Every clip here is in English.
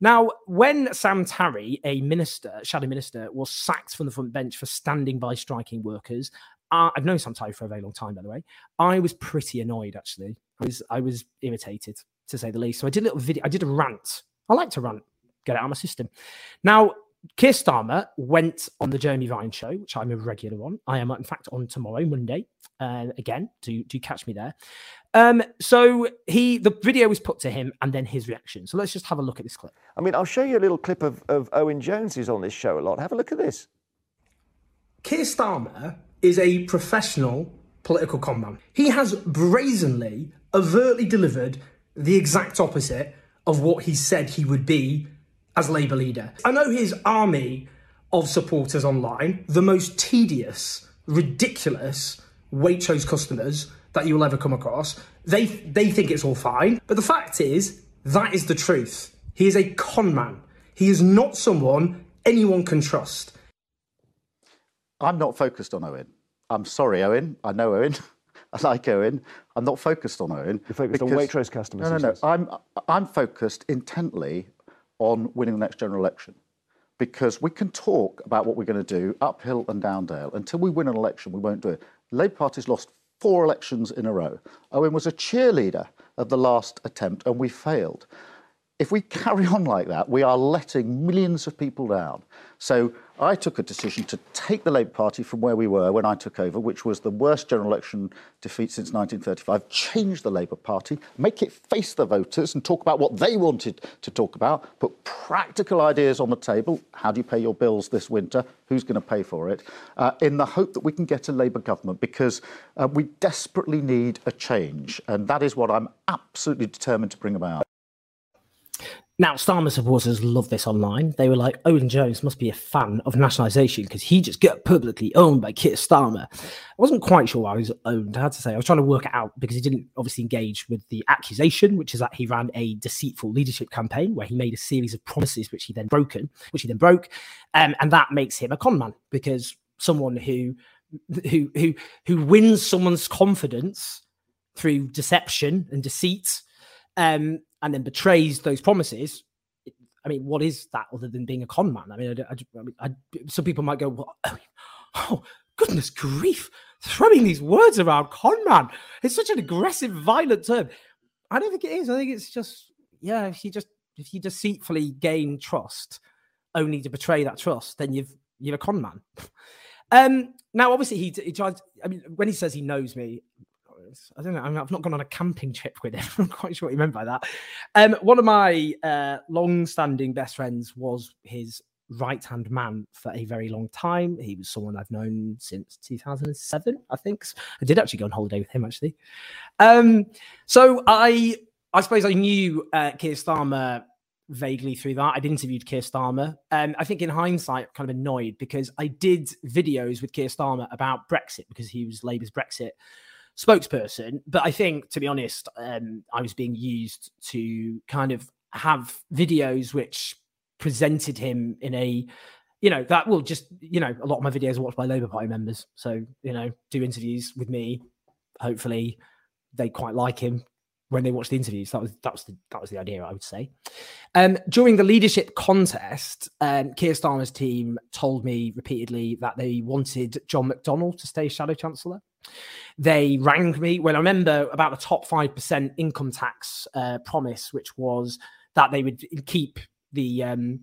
Now, when Sam Tarry, a minister, shadow minister, was sacked from the front bench for standing by striking workers, uh, I've known Sam Tarry for a very long time, by the way. I was pretty annoyed, actually. I was, I was irritated, to say the least. So I did a little video. I did a rant. I like to rant, get it out of my system. Now, Keir Starmer went on the Jeremy Vine show, which I'm a regular on. I am, in fact, on tomorrow, Monday, uh, again, to to catch me there. Um, so he, the video was put to him, and then his reaction. So let's just have a look at this clip. I mean, I'll show you a little clip of, of Owen Jones, who's on this show a lot. Have a look at this. Keir Starmer is a professional political conman. He has brazenly, overtly delivered the exact opposite of what he said he would be as Labour leader. I know his army of supporters online, the most tedious, ridiculous Waitrose customers that you will ever come across. They they think it's all fine, but the fact is that is the truth. He is a con man. He is not someone anyone can trust. I'm not focused on Owen. I'm sorry, Owen. I know Owen. I like Owen. I'm not focused on Owen. You're focused on Waitrose customers. No, no, no. I'm I'm focused intently on winning the next general election. Because we can talk about what we're going to do uphill and down dale. Until we win an election, we won't do it. Labour Party's lost four elections in a row. Owen was a cheerleader of the last attempt, and we failed. If we carry on like that, we are letting millions of people down. So I took a decision to take the Labour Party from where we were when I took over, which was the worst general election defeat since 1935, change the Labour Party, make it face the voters and talk about what they wanted to talk about, put practical ideas on the table. How do you pay your bills this winter? Who's going to pay for it? Uh, in the hope that we can get a Labour government because uh, we desperately need a change. And that is what I'm absolutely determined to bring about. Now, Starmer supporters love this online. They were like, Owen Jones must be a fan of nationalisation because he just got publicly owned by Keir Starmer. I wasn't quite sure why he was owned, I had to say. I was trying to work it out because he didn't obviously engage with the accusation, which is that he ran a deceitful leadership campaign where he made a series of promises which he then broken, which he then broke. Um, and that makes him a con man because someone who who who who wins someone's confidence through deception and deceit um, and then betrays those promises, I mean, what is that other than being a con man? I mean, I, I, I some people might go, well, oh, goodness grief, throwing these words around con man. It's such an aggressive, violent term. I don't think it is. I think it's just, yeah, if you just, if you deceitfully gain trust only to betray that trust, then you've, you're a con man. um, now, obviously, he, he tries, I mean, when he says he knows me, I don't know. I have not gone on a camping trip with him. I'm quite sure what he meant by that. Um, one of my uh, long-standing best friends was his right-hand man for a very long time. He was someone I've known since 2007, I think. I did actually go on holiday with him, actually. Um, so I, I suppose I knew uh, Keir Starmer vaguely through that. I'd interviewed Keir Starmer. Um, I think in hindsight, kind of annoyed because I did videos with Keir Starmer about Brexit because he was Labour's Brexit spokesperson. But I think, to be honest, um, I was being used to kind of have videos which presented him in a you know that will just you know a lot of my videos are watched by labour party members. So you know do interviews with me. Hopefully they quite like him when they watch the interviews. That was that was the that was the idea i would say. Um, during the leadership contest um, keir starmer's team told me repeatedly that they wanted john mcdonnell to stay shadow chancellor they rang me. Well, I remember about the top 5% income tax uh, promise, which was that they would keep the. Um,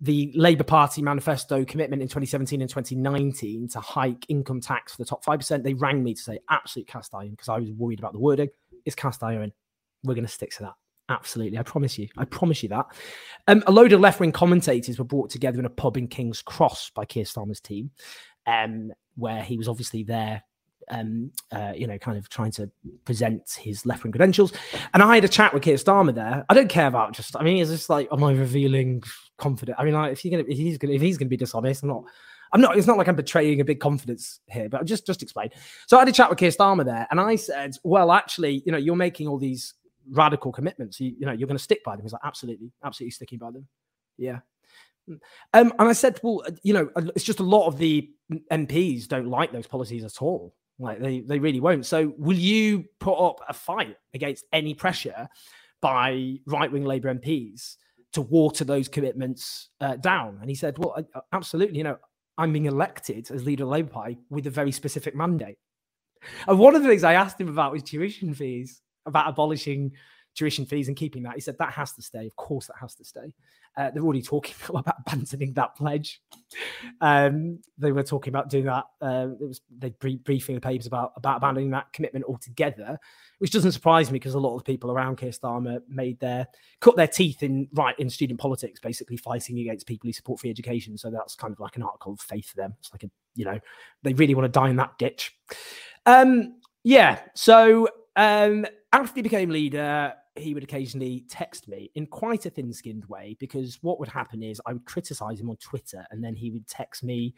the Labour Party manifesto commitment in 2017 and 2019 to hike income tax for the top 5%, they rang me to say absolute cast iron because I was worried about the wording. It's cast iron. We're going to stick to that. Absolutely. I promise you. I promise you that. Um, a load of left wing commentators were brought together in a pub in King's Cross by Keir Starmer's team, um, where he was obviously there um, uh, you know, kind of trying to present his left wing credentials. And I had a chat with Keir Starmer there. I don't care about just. I mean, it's just like, am I revealing confident? I mean, like, if you're gonna, if he's gonna, if he's gonna be dishonest, I'm not. I'm not. It's not like I'm betraying a big confidence here, but I'll just just explain. So I had a chat with Keir Starmer there, and I said, "Well, actually, you know, you're making all these radical commitments. You, you know, you're going to stick by them." He's like, "Absolutely, absolutely sticking by them." Yeah. Um, and I said, "Well, you know, it's just a lot of the MPs don't like those policies at all. Like they they really won't. So will you put up a fight against any pressure by right wing Labour MPs?" To water those commitments uh, down, and he said, "Well, absolutely. You know, I'm being elected as leader of Labour Party with a very specific mandate. And one of the things I asked him about was tuition fees, about abolishing tuition fees and keeping that. He said that has to stay. Of course, that has to stay. Uh, they're already talking about abandoning that pledge. Um, they were talking about doing that. Uh, it was they briefing the papers about about abandoning that commitment altogether, which doesn't surprise me because a lot of people around Keir Starmer made their cut their teeth in right in student politics, basically fighting against people who support free education. So that's kind of like an article of faith for them. It's like a you know they really want to die in that ditch. Um, yeah. So um, after he became leader, he would occasionally text me in quite a thin skinned way because what would happen is I would criticize him on Twitter and then he would text me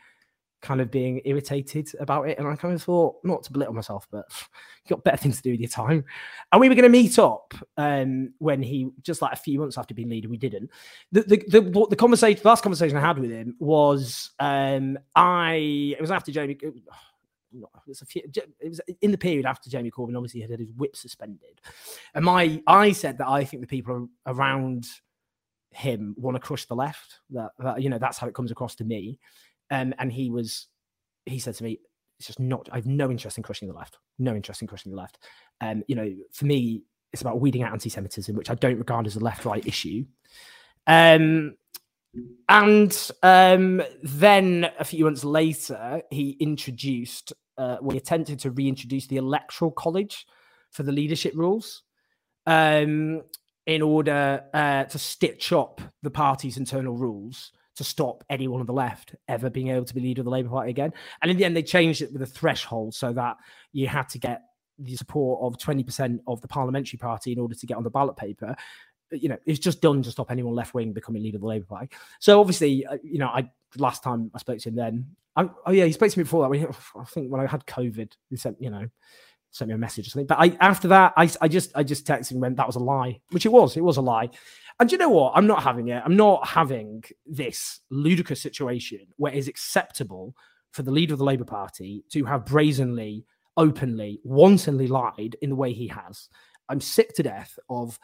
kind of being irritated about it. And I kind of thought, not to belittle myself, but you got better things to do with your time. And we were going to meet up um, when he, just like a few months after being leader, we didn't. The, the, the, the conversation, the last conversation I had with him was um, I, it was after Jeremy, it was, a few, it was in the period after Jeremy Corbyn obviously had had his whip suspended, and my I said that I think the people around him want to crush the left. That, that you know that's how it comes across to me, um, and he was he said to me, "It's just not. I have no interest in crushing the left. No interest in crushing the left. Um, you know, for me, it's about weeding out anti-Semitism, which I don't regard as a left-right issue. Um, and um, then a few months later, he introduced, uh, well, he attempted to reintroduce the electoral college for the leadership rules um, in order uh, to stitch up the party's internal rules to stop anyone on the left ever being able to be leader of the Labour Party again. And in the end, they changed it with a threshold so that you had to get the support of 20% of the parliamentary party in order to get on the ballot paper you know, it's just done to stop anyone left wing becoming leader of the Labour Party. So obviously, uh, you know, I last time I spoke to him then, I, oh yeah, he spoke to me before that. We, I think when I had COVID, he sent, you know, sent me a message or something. But I after that, I, I just I just texted him when that was a lie, which it was. It was a lie. And you know what? I'm not having it. I'm not having this ludicrous situation where it is acceptable for the leader of the Labour Party to have brazenly, openly, wantonly lied in the way he has. I'm sick to death of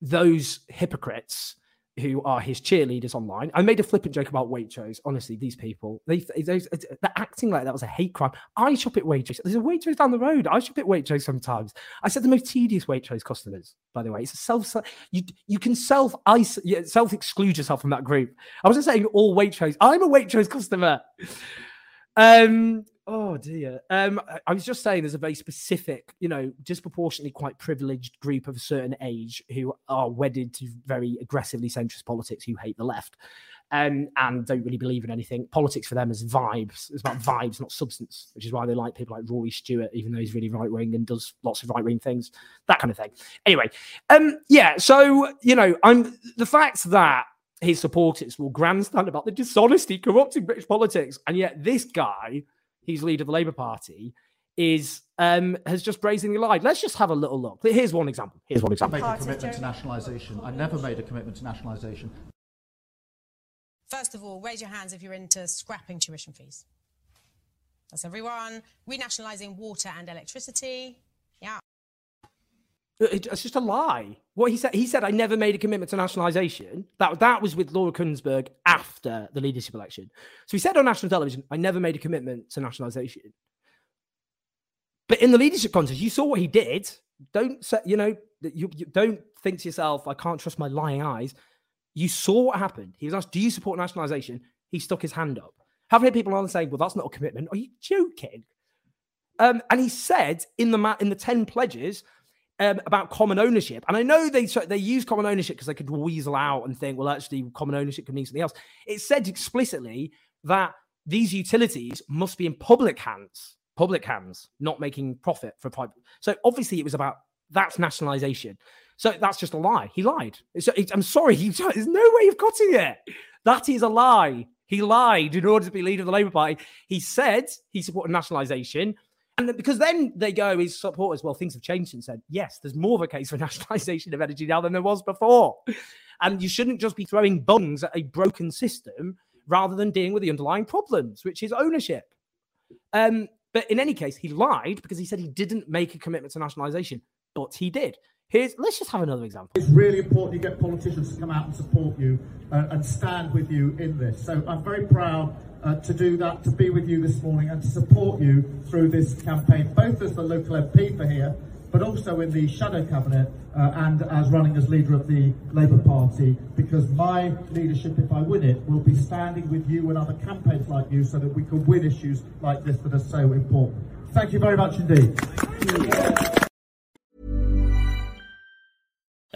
those hypocrites who are his cheerleaders online. I made a flippant joke about Waitrose. Honestly, these people, they, they, they're acting like that was a hate crime. I shop at Waitrose. There's a Waitrose down the road. I shop at Waitrose sometimes. I said the most tedious Waitrose customers, by the way. It's a self, you, you can self self exclude yourself from that group. I wasn't saying all Waitrose. I'm a Waitrose customer. Um, Oh dear. Um, I was just saying there's a very specific, you know, disproportionately quite privileged group of a certain age who are wedded to very aggressively centrist politics who hate the left. Um, and don't really believe in anything. Politics for them is vibes. It's about vibes, not substance, which is why they like people like Rory Stewart, even though he's really right wing and does lots of right wing things, that kind of thing. Anyway, um, yeah. So you know, I'm the fact that his supporters will grandstand about the dishonesty corrupting British politics, and yet this guy he's leader of the Labour Party, is um, has just brazenly lied. Let's just have a little look. Here's one example. Here's one example. I made a commitment to nationalisation. I never made a commitment to nationalisation. First of all, raise your hands if you're into scrapping tuition fees. That's everyone. Renationalising water and electricity. Yeah. It's just a lie. What he said, he said, I never made a commitment to nationalisation. That that was with Laura Kuenssberg after the leadership election. So he said on national television, I never made a commitment to nationalisation. But in the leadership contest, you saw what he did. Don't say, you know, you, you don't think to yourself, I can't trust my lying eyes. You saw what happened. He was asked, Do you support nationalisation? He stuck his hand up. Have heard people on saying, Well, that's not a commitment. Are you joking? Um, and he said in the in the 10 pledges, um, about common ownership. And I know they they use common ownership because they could weasel out and think, well, actually, common ownership could mean something else. It said explicitly that these utilities must be in public hands, public hands, not making profit for private. So obviously it was about that's nationalization. So that's just a lie. He lied. I'm sorry. He, there's no way of cutting it. yet. That is a lie. He lied in order to be leader of the Labour Party. He said he supported nationalisation. And because then they go, his supporters, well, things have changed and said, yes, there's more of a case for nationalisation of energy now than there was before. And you shouldn't just be throwing bungs at a broken system rather than dealing with the underlying problems, which is ownership. Um, but in any case, he lied because he said he didn't make a commitment to nationalisation, but he did. Here's let's just have another example. It's really important you get politicians to come out and support you uh, and stand with you in this. So I'm very proud uh, to do that, to be with you this morning and to support you through this campaign, both as the local MP for here, but also in the shadow cabinet uh, and as running as leader of the Labour Party, because my leadership, if I win it, will be standing with you and other campaigns like you so that we can win issues like this that are so important. Thank you very much indeed.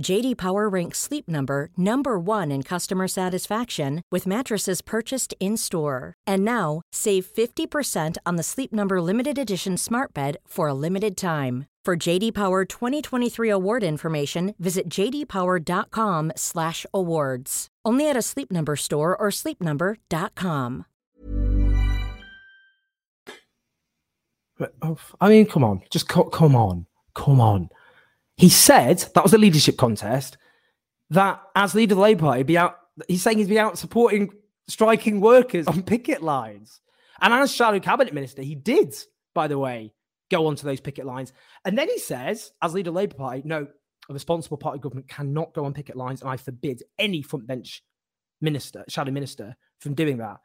JD Power ranks Sleep Number number 1 in customer satisfaction with mattresses purchased in-store. And now, save 50% on the Sleep Number limited edition Smart Bed for a limited time. For JD Power 2023 award information, visit jdpower.com/awards. Only at a Sleep Number store or sleepnumber.com. Oh, I mean, come on, just co- come on, come on. He said that was a leadership contest. That as leader of the Labour Party, be out. He's saying he'd be out supporting striking workers on picket lines. And as shadow cabinet minister, he did, by the way, go onto those picket lines. And then he says, as leader of the Labour Party, no, a responsible party government cannot go on picket lines, and I forbid any front bench minister, shadow minister, from doing that.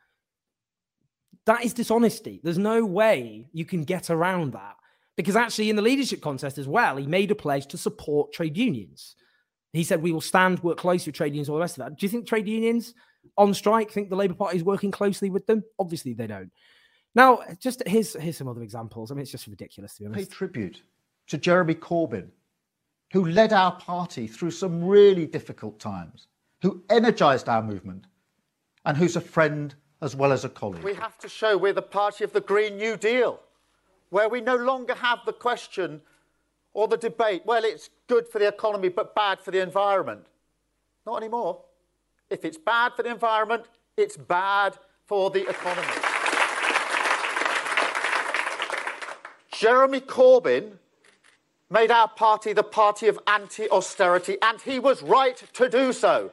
That is dishonesty. There's no way you can get around that. Because actually, in the leadership contest as well, he made a pledge to support trade unions. He said, We will stand, work closely with trade unions, all the rest of that. Do you think trade unions on strike think the Labour Party is working closely with them? Obviously, they don't. Now, just here's, here's some other examples. I mean, it's just ridiculous, to be honest. Pay tribute to Jeremy Corbyn, who led our party through some really difficult times, who energised our movement, and who's a friend as well as a colleague. We have to show we're the party of the Green New Deal, where we no longer have the question or the debate, well, it's good for the economy but bad for the environment. Not anymore. If it's bad for the environment, it's bad for the economy. Jeremy Corbyn made our party the party of anti austerity, and he was right to do so.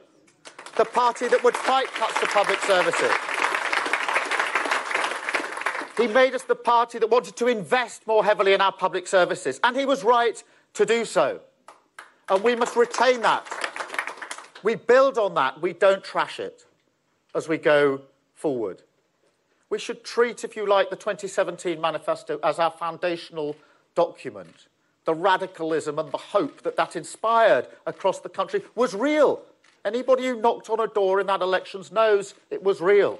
The party that would fight cuts to public services. He made us the party that wanted to invest more heavily in our public services, and he was right to do so. And we must retain that. We build on that, we don't trash it as we go forward. We should treat, if you like, the 2017 manifesto as our foundational document. The radicalism and the hope that that inspired across the country was real. Anybody who knocked on a door in that elections knows it was real.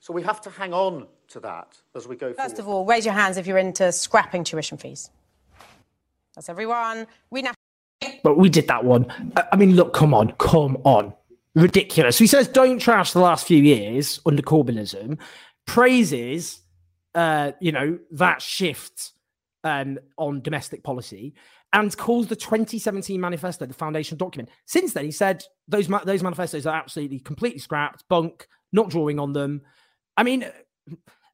So we have to hang on to that as we go First forward. of all, raise your hands if you're into scrapping tuition fees. That's everyone. We now. But we did that one. I I mean, look, come on, come on. Ridiculous. He says, don't trash the last few years under Corbynism, praises, uh, you know, that shift um, on domestic policy, and calls the 2017 manifesto the foundation document. Since then, he said those ma- those manifestos are absolutely completely scrapped, bunk, not drawing on them. I mean,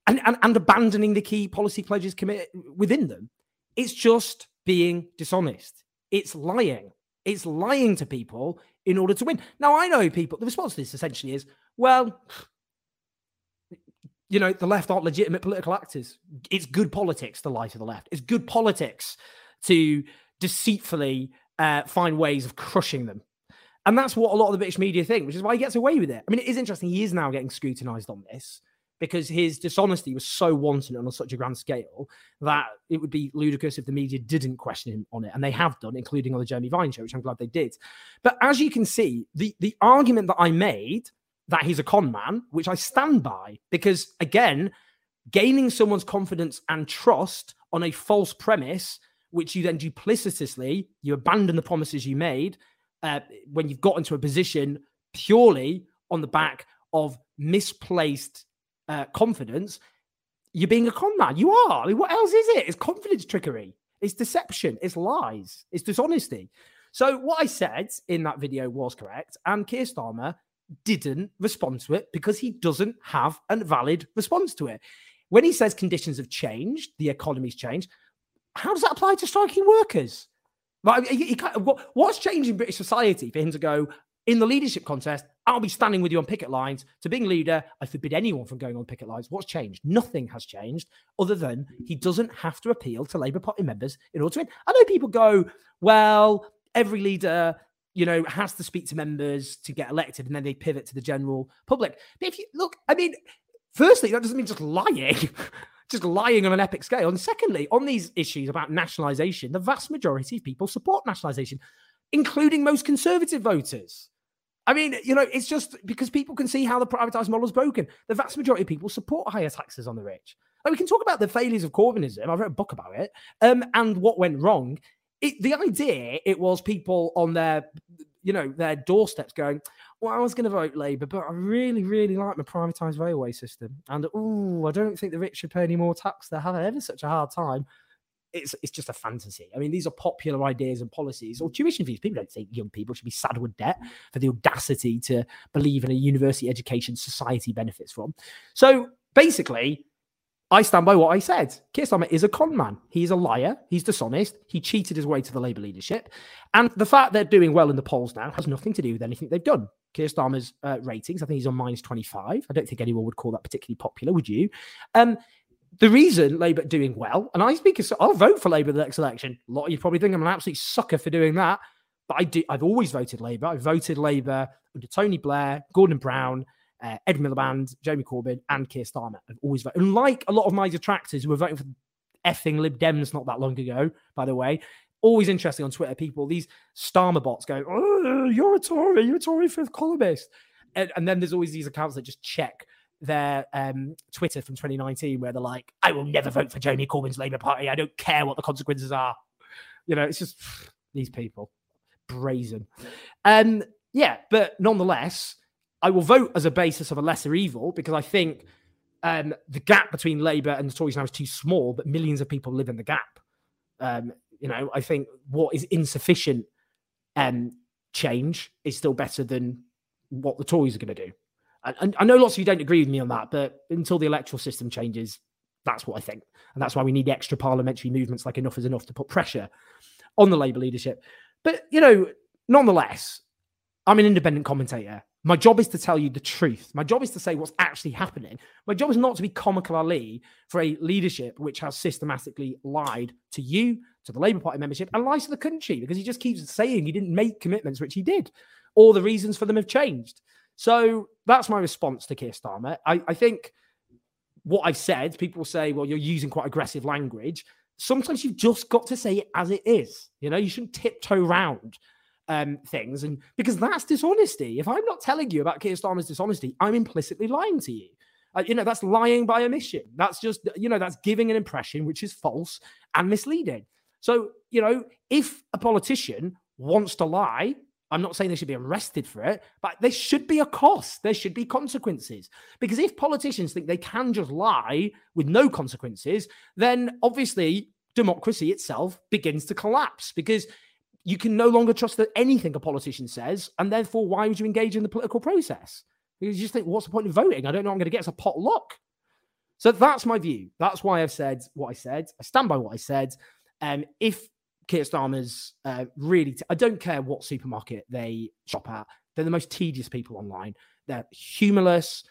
and, and, and abandoning the key policy pledges commit within them. It's just being dishonest. It's lying. It's lying to people in order to win. Now, I know people, the response to this essentially is, well, you know, the left aren't legitimate political actors. It's good politics to lie to the left. It's good politics to deceitfully uh, find ways of crushing them. And that's what a lot of the British media think, which is why he gets away with it. I mean, it is interesting. He is now getting scrutinized on this because his dishonesty was so wanton and on such a grand scale that it would be ludicrous if the media didn't question him on it. And they have done, including on the Jeremy Vine show, which I'm glad they did. But as you can see, the, the argument that I made that he's a con man, which I stand by, because again, gaining someone's confidence and trust on a false premise, which you then duplicitously, you abandon the promises you made uh, when you've got into a position purely on the back of misplaced uh, confidence, you're being a con man. You are. I mean, what else is it? It's confidence trickery. It's deception. It's lies. It's dishonesty. So what I said in that video was correct, and Keir Starmer didn't respond to it because he doesn't have a valid response to it. When he says conditions have changed, the economy's changed, how does that apply to striking workers? Like, he, he what, what's changed in British society for him to go in the leadership contest? I'll be standing with you on picket lines. To being leader, I forbid anyone from going on picket lines. What's changed? Nothing has changed, other than he doesn't have to appeal to Labour Party members in order to win. I know people go, well, every leader, you know, has to speak to members to get elected, and then they pivot to the general public. But if you look, I mean, firstly, that doesn't mean just lying. just lying on an epic scale. And secondly, on these issues about nationalisation, the vast majority of people support nationalisation, including most conservative voters. I mean, you know, it's just because people can see how the privatised model is broken. The vast majority of people support higher taxes on the rich. Like we can talk about the failures of Corbynism. I wrote a book about it, um, and what went wrong. It, the idea it was people on their, you know, their doorsteps going, well, I was going to vote Labour, but I really, really like my privatised railway system. And oh, I don't think the rich should pay any more tax. They're having ever such a hard time. It's, it's just a fantasy. I mean, these are popular ideas and policies or tuition fees. People don't think young people should be saddled with debt for the audacity to believe in a university education society benefits from. So basically, I stand by what I said. Keir Starmer is a con man. He's a liar. He's dishonest. He cheated his way to the Labour leadership. And the fact they're doing well in the polls now has nothing to do with anything they've done. Keir Starmer's uh, ratings, I think he's on minus 25. I don't think anyone would call that particularly popular, would you? Um, the reason Labour doing well, and I speak, as, I'll vote for Labour the next election. A lot of you probably think I'm an absolute sucker for doing that, but I do. I've always voted Labour. I voted Labour under Tony Blair, Gordon Brown, uh, Ed Miliband, Jeremy Corbyn, and Keir Starmer. I've always voted. And like a lot of my detractors who were voting for effing Lib Dems not that long ago, by the way, always interesting on Twitter. People, these Starmer bots going, "Oh, you're a Tory, you're a Tory fifth columnist," and, and then there's always these accounts that just check their um, Twitter from 2019 where they're like, "I will never vote for Jeremy Corbyn's Labour Party. I don't care what the consequences are." You know, it's just these people brazen. Um, yeah, but nonetheless, I will vote as a basis of a lesser evil because I think um, the gap between Labour and the Tories now is too small, but millions of people live in the gap. Um, you know, I think what is insufficient um, change is still better than what the Tories are going to do. And, I know lots of you don't agree with me on that, but until the electoral system changes, that's what I think. And that's why we need extra parliamentary movements like Enough is Enough to put pressure on the Labour leadership. But, you know, nonetheless, I'm an independent commentator. My job is to tell you the truth. My job is to say what's actually happening. My job is not to be comical Ali for a leadership which has systematically lied to you, to the Labour Party membership, and lies to the country because he just keeps saying he didn't make commitments, which he did, or the reasons for them have changed. So that's my response to Keir Starmer. I, I think what I've said, people say, well, you're using quite aggressive language. Sometimes you've just got to say it as it is. You know, you shouldn't tiptoe around um, things, and because that's dishonesty. If I'm not telling you about Keir Starmer's dishonesty, I'm implicitly lying to you. Uh, you know, that's lying by omission. That's just, you know, that's giving an impression which is false and misleading. So, you know, if a politician wants to lie, I'm not saying they should be arrested for it, but there should be a cost. There should be consequences. Because if politicians think they can just lie with no consequences, then obviously democracy itself begins to collapse because you can no longer trust that anything a politician says, and therefore, why would you engage in the political process? Because you just think, what's the point of voting? I don't know I'm going to get. It's a pot luck. So that's my view. That's why I've said what I said. I stand by what I said. Um, if Keir Starmer's uh, really, I don't care what supermarket they shop at. They're the most tedious people online. They're humorless,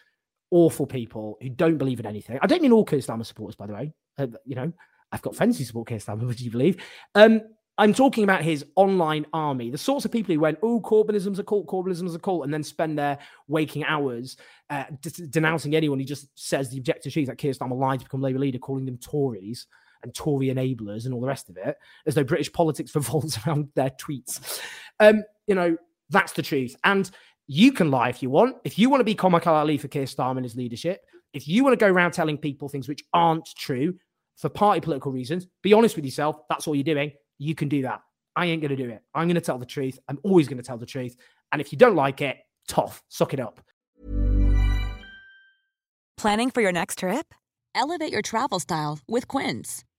awful people who don't believe in anything. I don't mean all Keir Starmer supporters, by the way. Uh, you know, I've got friends who support Keir Starmer, would you believe? Um, I'm talking about his online army, the sorts of people who went, oh, Corbynism's a cult, Corbynism's a cult, and then spend their waking hours uh, d- denouncing anyone who just says the objective truth that Keir Starmer lied to become Labour leader, calling them Tories and Tory enablers and all the rest of it, as though British politics revolves around their tweets. Um, you know, that's the truth. And you can lie if you want. If you want to be comical Ali for Keir Starmer and his leadership, if you want to go around telling people things which aren't true for party political reasons, be honest with yourself. That's all you're doing. You can do that. I ain't going to do it. I'm going to tell the truth. I'm always going to tell the truth. And if you don't like it, tough, suck it up. Planning for your next trip? Elevate your travel style with Quince.